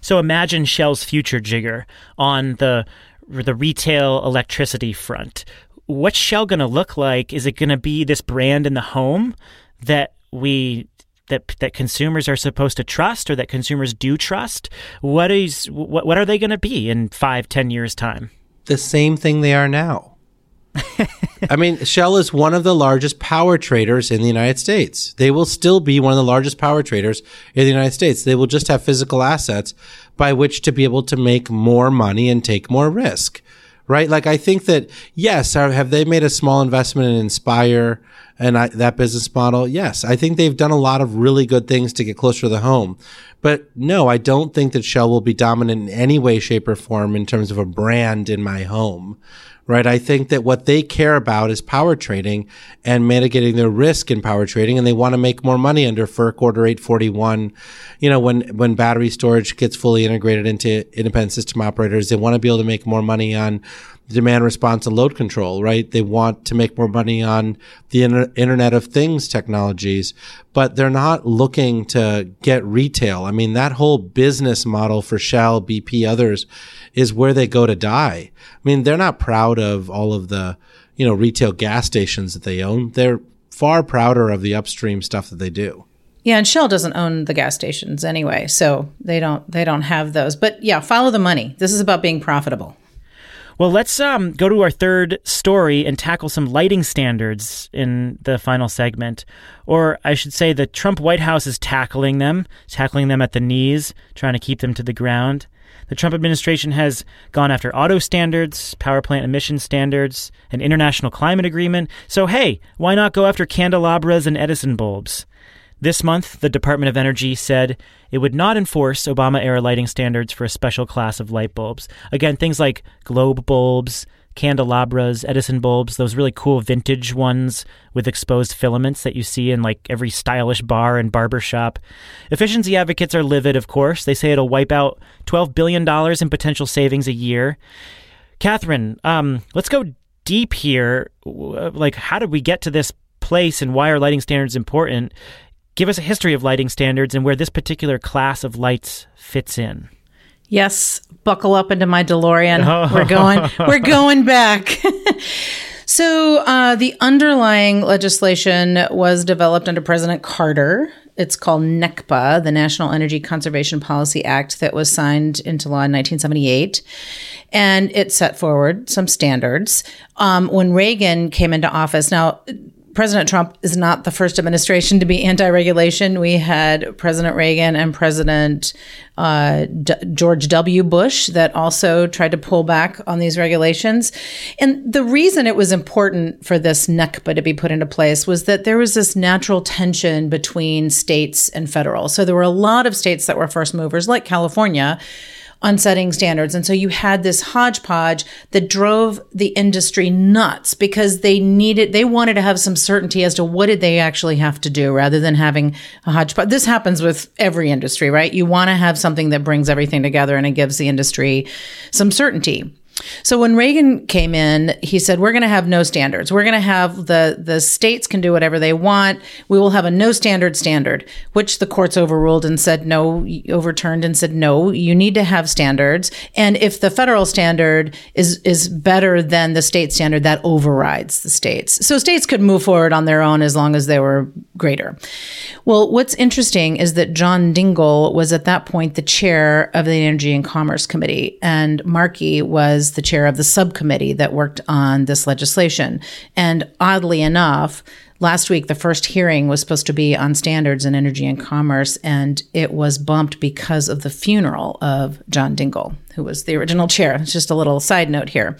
Speaker 1: So imagine Shell's future Jigar, on the the retail electricity front. What's Shell going to look like? Is it going to be this brand in the home that we that that consumers are supposed to trust or that consumers do trust? What is what what are they going to be in five, ten years time?
Speaker 3: The same thing they are now. I mean, Shell is one of the largest power traders in the United States. They will still be one of the largest power traders in the United States. They will just have physical assets by which to be able to make more money and take more risk. Right? Like, I think that, yes, have they made a small investment in Inspire and I, that business model? Yes. I think they've done a lot of really good things to get closer to the home. But no, I don't think that Shell will be dominant in any way, shape, or form in terms of a brand in my home right? I think that what they care about is power trading and mitigating their risk in power trading, and they want to make more money under FERC Order 841. You know, when when battery storage gets fully integrated into independent system operators, they want to be able to make more money on demand response and load control, right? They want to make more money on the inter- Internet of Things technologies, but they're not looking to get retail. I mean, that whole business model for Shell, BP, others is where they go to die. I mean, they're not proud of all of the, you know, retail gas stations that they own. They're far prouder of the upstream stuff that they do.
Speaker 2: Yeah, and Shell doesn't own the gas stations anyway, so they don't they don't have those. But yeah, follow the money. This is about being profitable.
Speaker 1: Well, let's um, go to our third story and tackle some lighting standards in the final segment. Or I should say, the Trump White House is tackling them, tackling them at the knees, trying to keep them to the ground. The Trump administration has gone after auto standards, power plant emission standards, an international climate agreement. So, hey, why not go after candelabras and Edison bulbs? This month, the Department of Energy said it would not enforce Obama era lighting standards for a special class of light bulbs. Again, things like globe bulbs, candelabras, Edison bulbs, those really cool vintage ones with exposed filaments that you see in like every stylish bar and barber shop. Efficiency advocates are livid, of course. They say it'll wipe out $12 billion in potential savings a year. Katherine, um, let's go deep here. Like, how did we get to this place and why are lighting standards important? Give us a history of lighting standards and where this particular class of lights fits in.
Speaker 2: Yes, buckle up into my DeLorean. Oh. We're going. We're going back. [LAUGHS] so uh, the underlying legislation was developed under President Carter. It's called NECPA, the National Energy Conservation Policy Act, that was signed into law in 1978. And it set forward some standards. Um, when Reagan came into office, now President Trump is not the first administration to be anti-regulation. We had President Reagan and President uh, D- George W. Bush that also tried to pull back on these regulations. And the reason it was important for this NECPA to be put into place was that there was this natural tension between states and federal. So there were a lot of states that were first movers, like California on setting standards. And so you had this hodgepodge that drove the industry nuts because they needed, they wanted to have some certainty as to what did they actually have to do rather than having a hodgepodge. This happens with every industry, right? You want to have something that brings everything together and it gives the industry some certainty. So when Reagan came in, he said, "We're going to have no standards. We're going to have the the states can do whatever they want. We will have a no standard standard," which the courts overruled and said no, overturned and said no. You need to have standards, and if the federal standard is is better than the state standard, that overrides the states. So states could move forward on their own as long as they were greater. Well, what's interesting is that John Dingell was at that point the chair of the Energy and Commerce Committee, and Markey was the chair of the subcommittee that worked on this legislation. And oddly enough, last week the first hearing was supposed to be on standards in energy and commerce, and it was bumped because of the funeral of John Dingell, who was the original chair. It's just a little side note here.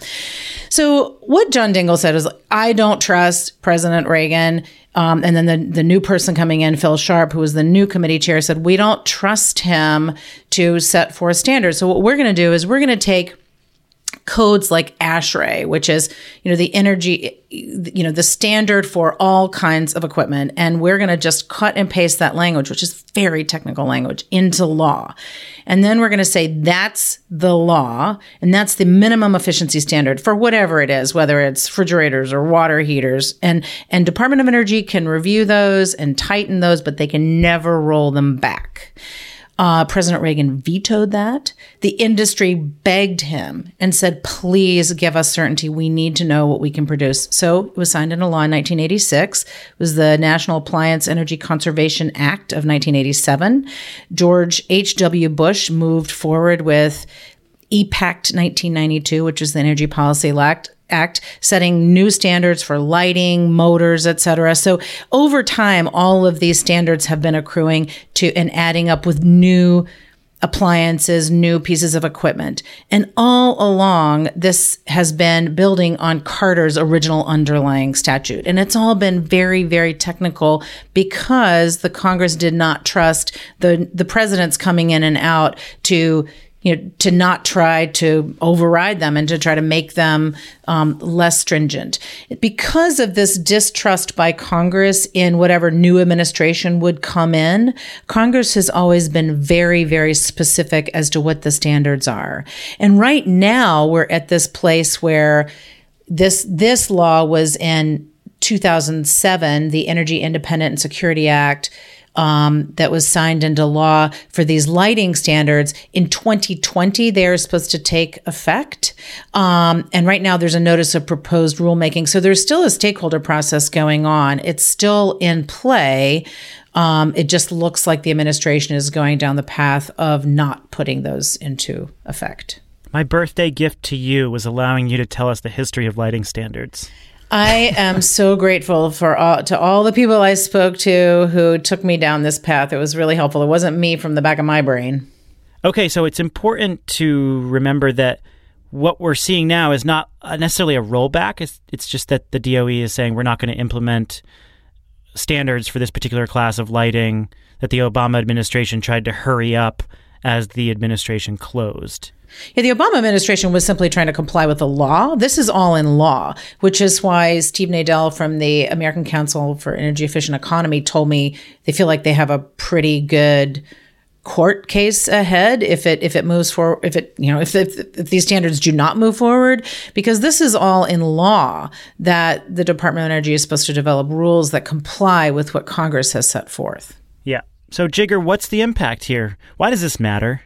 Speaker 2: So, what John Dingell said is, I don't trust President Reagan. Um, and then the, the new person coming in, Phil Sharp, who was the new committee chair, said, We don't trust him to set forth standards. So, what we're going to do is we're going to take codes like ASHRAE, which is, you know, the energy, you know, the standard for all kinds of equipment. And we're going to just cut and paste that language, which is very technical language, into law. And then we're going to say that's the law and that's the minimum efficiency standard for whatever it is, whether it's refrigerators or water heaters. And, and Department of Energy can review those and tighten those, but they can never roll them back. Uh, President Reagan vetoed that. The industry begged him and said, please give us certainty. We need to know what we can produce. So it was signed into law in 1986. It was the National Appliance Energy Conservation Act of 1987. George H.W. Bush moved forward with EPACT 1992, which is the Energy Policy Act, Act setting new standards for lighting, motors, etc. So over time, all of these standards have been accruing to and adding up with new appliances, new pieces of equipment. And all along, this has been building on Carter's original underlying statute. And it's all been very, very technical because the Congress did not trust the, the presidents coming in and out to you know, to not try to override them and to try to make them um, less stringent. Because of this distrust by Congress in whatever new administration would come in, Congress has always been very, very specific as to what the standards are. And right now, we're at this place where this this law was in 2007, the Energy Independent and Security Act um, that was signed into law for these lighting standards in 2020. They are supposed to take effect. Um, and right now, there's a notice of proposed rulemaking. So there's still a stakeholder process going on. It's still in play. Um, it just looks like the administration is going down the path of not putting those into effect.
Speaker 1: My birthday gift to you was allowing you to tell us the history of lighting standards.
Speaker 2: I am so grateful for all to all the people I spoke to who took me down this path. It was really helpful. It wasn't me from the back of my brain.
Speaker 1: Okay, so it's important to remember that what we're seeing now is not necessarily a rollback. It's, it's just that the DOE is saying we're not going to implement standards for this particular class of lighting that the Obama administration tried to hurry up as the administration closed.
Speaker 2: Yeah, the Obama administration was simply trying to comply with the law. This is all in law, which is why Steve Nadel from the American Council for Energy Efficient Economy told me they feel like they have a pretty good court case ahead if it if it moves forward if it you know if, if, if these standards do not move forward because this is all in law that the Department of Energy is supposed to develop rules that comply with what Congress has set forth.
Speaker 1: Yeah. So, Jigar, what's the impact here? Why does this matter?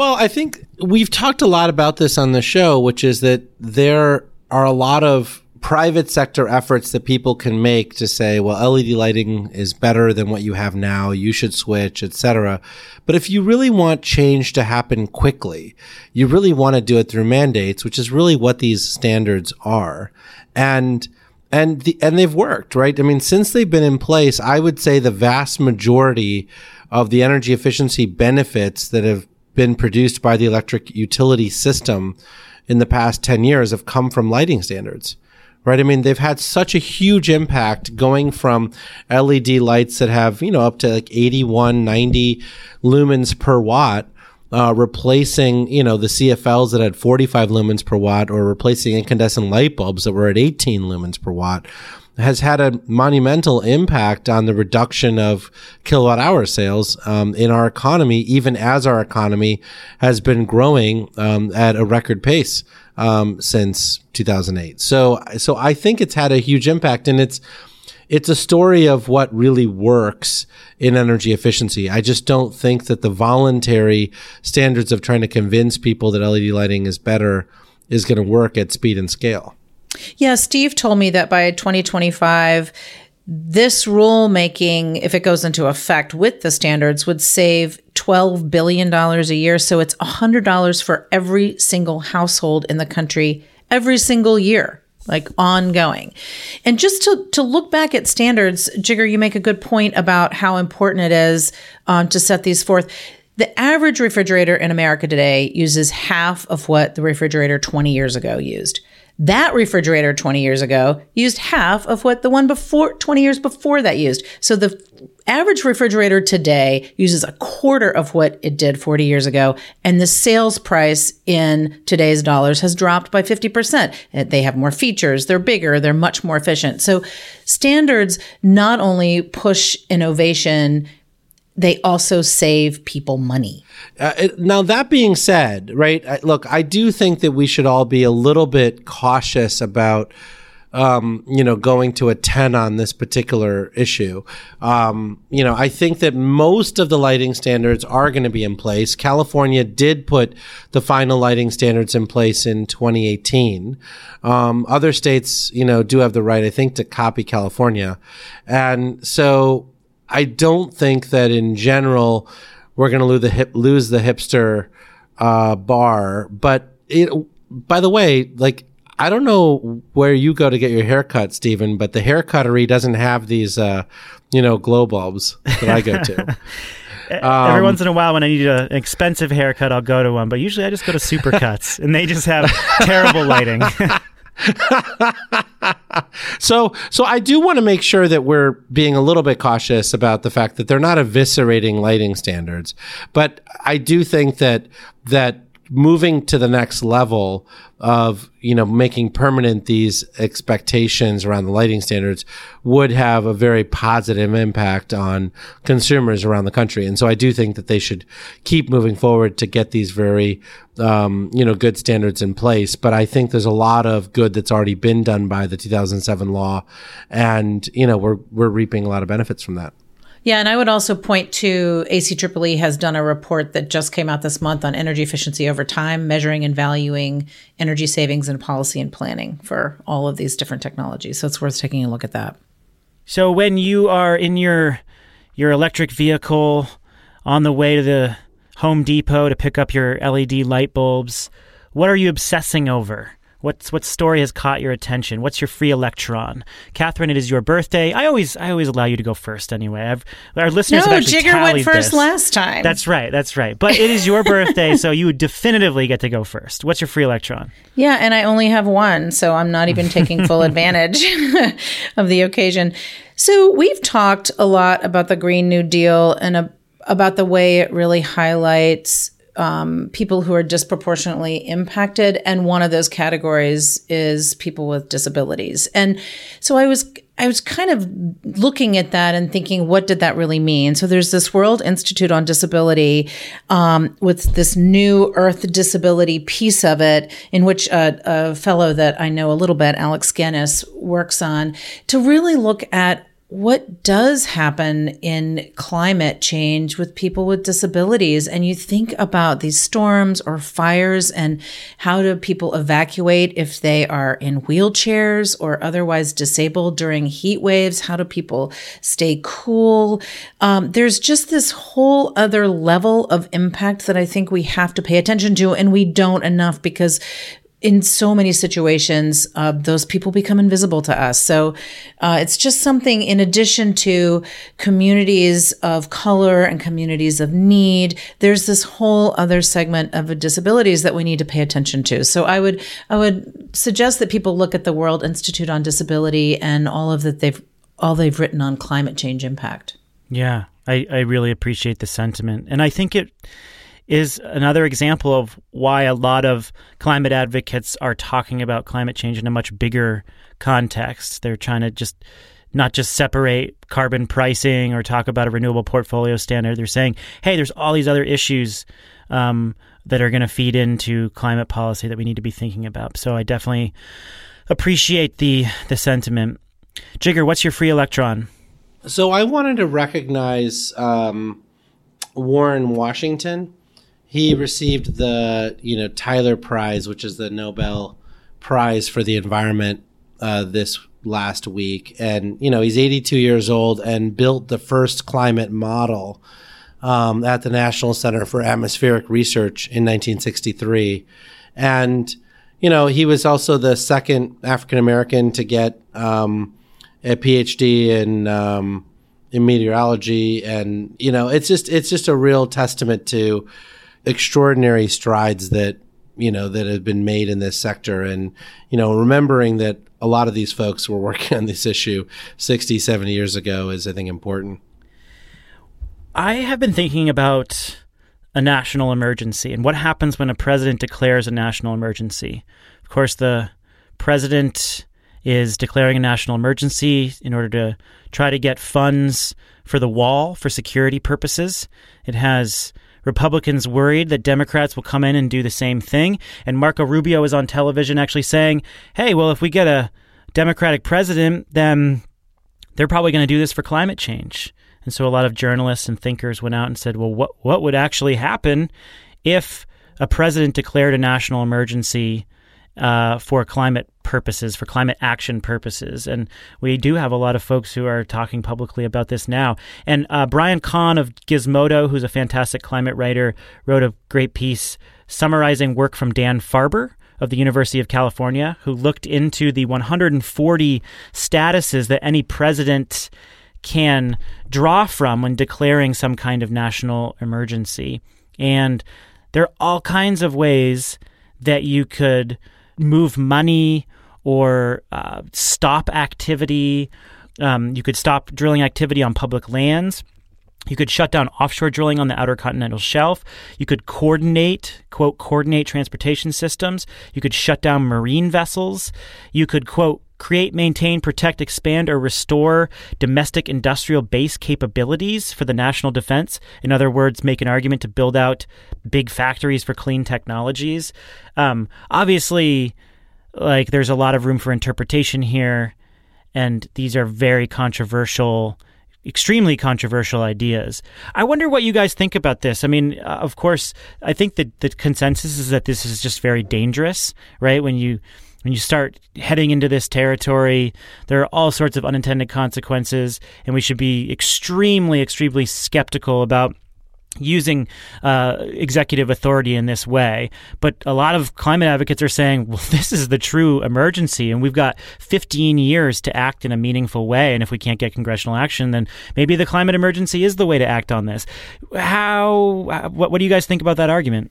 Speaker 3: Well, I think we've talked a lot about this on the show, which is that there are a lot of private sector efforts that people can make to say, well, LED lighting is better than what you have now. You should switch, etc. But if you really want change to happen quickly, you really want to do it through mandates, which is really what these standards are. And and the, and they've worked, right? I mean, since they've been in place, I would say the vast majority of the energy efficiency benefits that have been produced by the electric utility system in the past 10 years have come from lighting standards right? I mean, they've had such a huge impact going from LED lights that have, you know, up to like 81, 90 lumens per watt. Uh, replacing, you know, the CFLs that had 45 lumens per watt or replacing incandescent light bulbs that were at 18 lumens per watt has had a monumental impact on the reduction of kilowatt hour sales um, in our economy, even as our economy has been growing um, at a record pace um, since 2008. So, so I think it's had a huge impact, and it's it's a story of what really works in energy efficiency. I just don't think that the voluntary standards of trying to convince people that LED lighting is better is going to work at speed and scale.
Speaker 2: Yeah, Steve told me that by 2025, this rulemaking, if it goes into effect with the standards, would save $12 billion a year. So it's $100 for every single household in the country every single year, like ongoing. And just to, to look back at standards, Jigar, you make a good point about how important it is um, to set these forth. The average refrigerator in America today uses half of what the refrigerator 20 years ago used. That refrigerator 20 years ago used half of what the one before 20 years before that used. So the average refrigerator today uses a quarter of what it did 40 years ago. And the sales price in today's dollars has dropped by 50%. They have more features. They're bigger. They're much more efficient. So standards not only push innovation they also save people money.
Speaker 3: Uh, now, that being said, right, I, look, I do think that we should all be a little bit cautious about. Um, you know, going to a 10 on this particular issue. Um, you know, I think that most of the lighting standards are going to be in place. California did put the final lighting standards in place in 2018. Um, other states, you know, do have the right, I think, to copy California. And so I don't think that in general we're going to lose the hip, lose the hipster uh, bar. But it, by the way, like I don't know where you go to get your haircut, Stephen, but the haircuttery doesn't have these, uh, you know, glow bulbs that I go to. [LAUGHS]
Speaker 1: Um, Every once in a while, when I need a, an expensive haircut, I'll go to one. But usually, I just go to Supercuts, and they just have terrible lighting. [LAUGHS] [LAUGHS]
Speaker 3: so so I do want to make sure that we're being a little bit cautious about the fact that they're not eviscerating lighting standards. But I do think that that moving to the next level of you know making permanent these expectations around the lighting standards would have a very positive impact on consumers around the country. And so i do think that they should keep moving forward to get these very um, you know good standards in place. But i think there's a lot of good that's already been done by the 2007 law. And you know we're we're reaping a lot of benefits from that
Speaker 2: yeah, and I would also point to ACEEE has done a report that just came out this month on energy efficiency over time, measuring and valuing energy savings and policy and planning for all of these different technologies. So it's worth taking a look at that.
Speaker 1: So when you are in your your electric vehicle on the way to the Home Depot to pick up your LED light bulbs, what are you obsessing over? What's what story has caught your attention? What's your free electron, Katherine? It is your birthday. I always I always allow you to go first anyway. I've, our listeners
Speaker 2: no,
Speaker 1: have actually
Speaker 2: Jigar went first
Speaker 1: this.
Speaker 2: last time.
Speaker 1: That's right. That's right. But it is your birthday, so you definitively get to go first. What's your free electron?
Speaker 2: Yeah, and I only have one, so I'm not even taking full advantage [LAUGHS] of the occasion. So we've talked a lot about the Green New Deal and a, about the way it really highlights um, people who are disproportionately impacted, and one of those categories is people with disabilities. And so I was I was kind of looking at that and thinking, what did that really mean? So there's this World Institute on Disability um, with this new Earth disability piece of it, in which a, a fellow that I know a little bit, Alex Ghenis, works on to really look at what does happen in climate change with people with disabilities? And you think about these storms or fires and how do people evacuate if they are in wheelchairs or otherwise disabled during heat waves? How do people stay cool? Um, there's just this whole other level of impact that i think we have to pay attention to and we don't enough because in so many situations, uh, those people become invisible to us. So uh, it's just something in addition to communities of color and communities of need. There's this whole other segment of disabilities that we need to pay attention to. So I would I would suggest that people look at the World Institute on Disability and all of that they've all they've written on climate change impact.
Speaker 1: Yeah, I, I really appreciate the sentiment, and I think it is another example of why a lot of climate advocates are talking about climate change in a much bigger context. They're trying to just not just separate carbon pricing or talk about a renewable portfolio standard. They're saying, hey, there's all these other issues um, that are going to feed into climate policy that we need to be thinking about. So I definitely appreciate the the sentiment. Jigar, what's your free electron?
Speaker 3: So I wanted to recognize um, Warren Washington he received the you know Tyler Prize, which is the Nobel Prize for the environment, uh, this last week, and you know he's 82 years old and built the first climate model um, at the National Center for Atmospheric Research in 1963, and you know he was also the second African American to get um, a PhD in um, in meteorology, and you know it's just it's just a real testament to extraordinary strides that you know that have been made in this sector. And you know remembering that a lot of these folks were working [LAUGHS] on this issue 60 70 years ago is i think important.
Speaker 1: I have been thinking about a national emergency and what happens when a president declares a national emergency. Of course the president is declaring a national emergency in order to try to get funds for the wall for security purposes. It has Republicans worried that Democrats will come in and do the same thing. And Marco Rubio is on television actually saying, hey, well, if we get a Democratic president, then they're probably going to do this for climate change. And so a lot of journalists and thinkers went out and said, well, what, what would actually happen if a president declared a national emergency uh, for climate purposes, for climate action purposes. And we do have a lot of folks who are talking publicly about this now. And uh, Brian Kahn of Gizmodo, who's a fantastic climate writer, wrote a great piece summarizing work from Dan Farber of the University of California, who looked into the 140 statuses that any president can draw from when declaring some kind of national emergency. And there are all kinds of ways that you could move money or uh, stop activity. Um, you could stop drilling activity on public lands. You could shut down offshore drilling on the outer continental shelf. You could coordinate, quote, coordinate transportation systems. You could shut down marine vessels. You could, quote, create, maintain, protect, expand, or restore domestic industrial base capabilities for the national defense. In other words, make an argument to build out big factories for clean technologies. Um, obviously, like there's a lot of room for interpretation here, and these are very controversial extremely controversial ideas. I wonder what you guys think about this. I mean, uh, of course, I think that the consensus is that this is just very dangerous, right? When you when you start heading into this territory, there are all sorts of unintended consequences, and we should be extremely, extremely skeptical about using uh, executive authority in this way. But a lot of climate advocates are saying, well, [LAUGHS] this is the true emergency, and we've got 15 years to act in a meaningful way. And if we can't get congressional action, then maybe the climate emergency is the way to act on this. How, what, what do you guys think about that argument?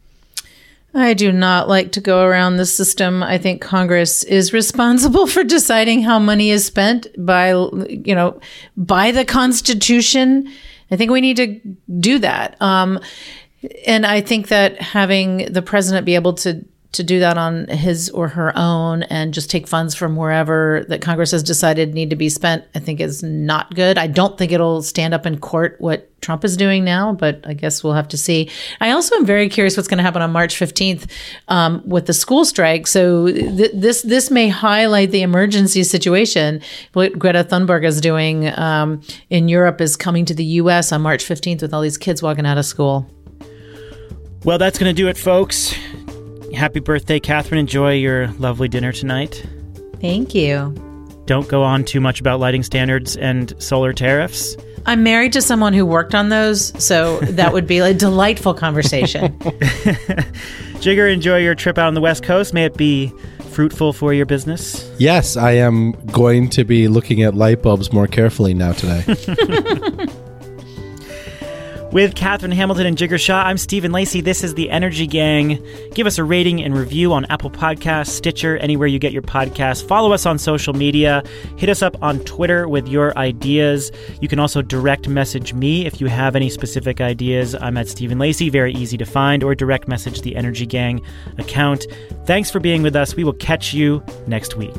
Speaker 2: I do not like to go around the system. I think Congress is responsible for deciding how money is spent by, you know, by the Constitution. I think we need to do that. Um, and I think that having the president be able to to do that on his or her own and just take funds from wherever that Congress has decided need to be spent, I think is not good. I don't think it'll stand up in court what Trump is doing now, but I guess we'll have to see. I also am very curious what's going to happen on March 15th um, with the school strike. So th- this this may highlight the emergency situation. What Greta Thunberg is doing um, in Europe is coming to the U.S. on March 15th with all these kids walking out of school.
Speaker 1: Well, that's going to do it, folks. Happy birthday, Katherine. Enjoy your lovely dinner tonight.
Speaker 2: Thank you.
Speaker 1: Don't go on too much about lighting standards and solar tariffs.
Speaker 2: I'm married to someone who worked on those, so that would be a delightful conversation. [LAUGHS] [LAUGHS]
Speaker 1: Jigar, enjoy your trip out on the West Coast. May it be fruitful for your business.
Speaker 3: Yes, I am going to be looking at light bulbs more carefully now today. [LAUGHS]
Speaker 1: With Katherine Hamilton and Jigar Shah, I'm Stephen Lacey. This is the Energy Gang. Give us a rating and review on Apple Podcasts, Stitcher, anywhere you get your podcasts. Follow us on social media. Hit us up on Twitter with your ideas. You can also direct message me if you have any specific ideas. I'm at Stephen Lacey, very easy to find, or direct message the Energy Gang account. Thanks for being with us. We will catch you next week.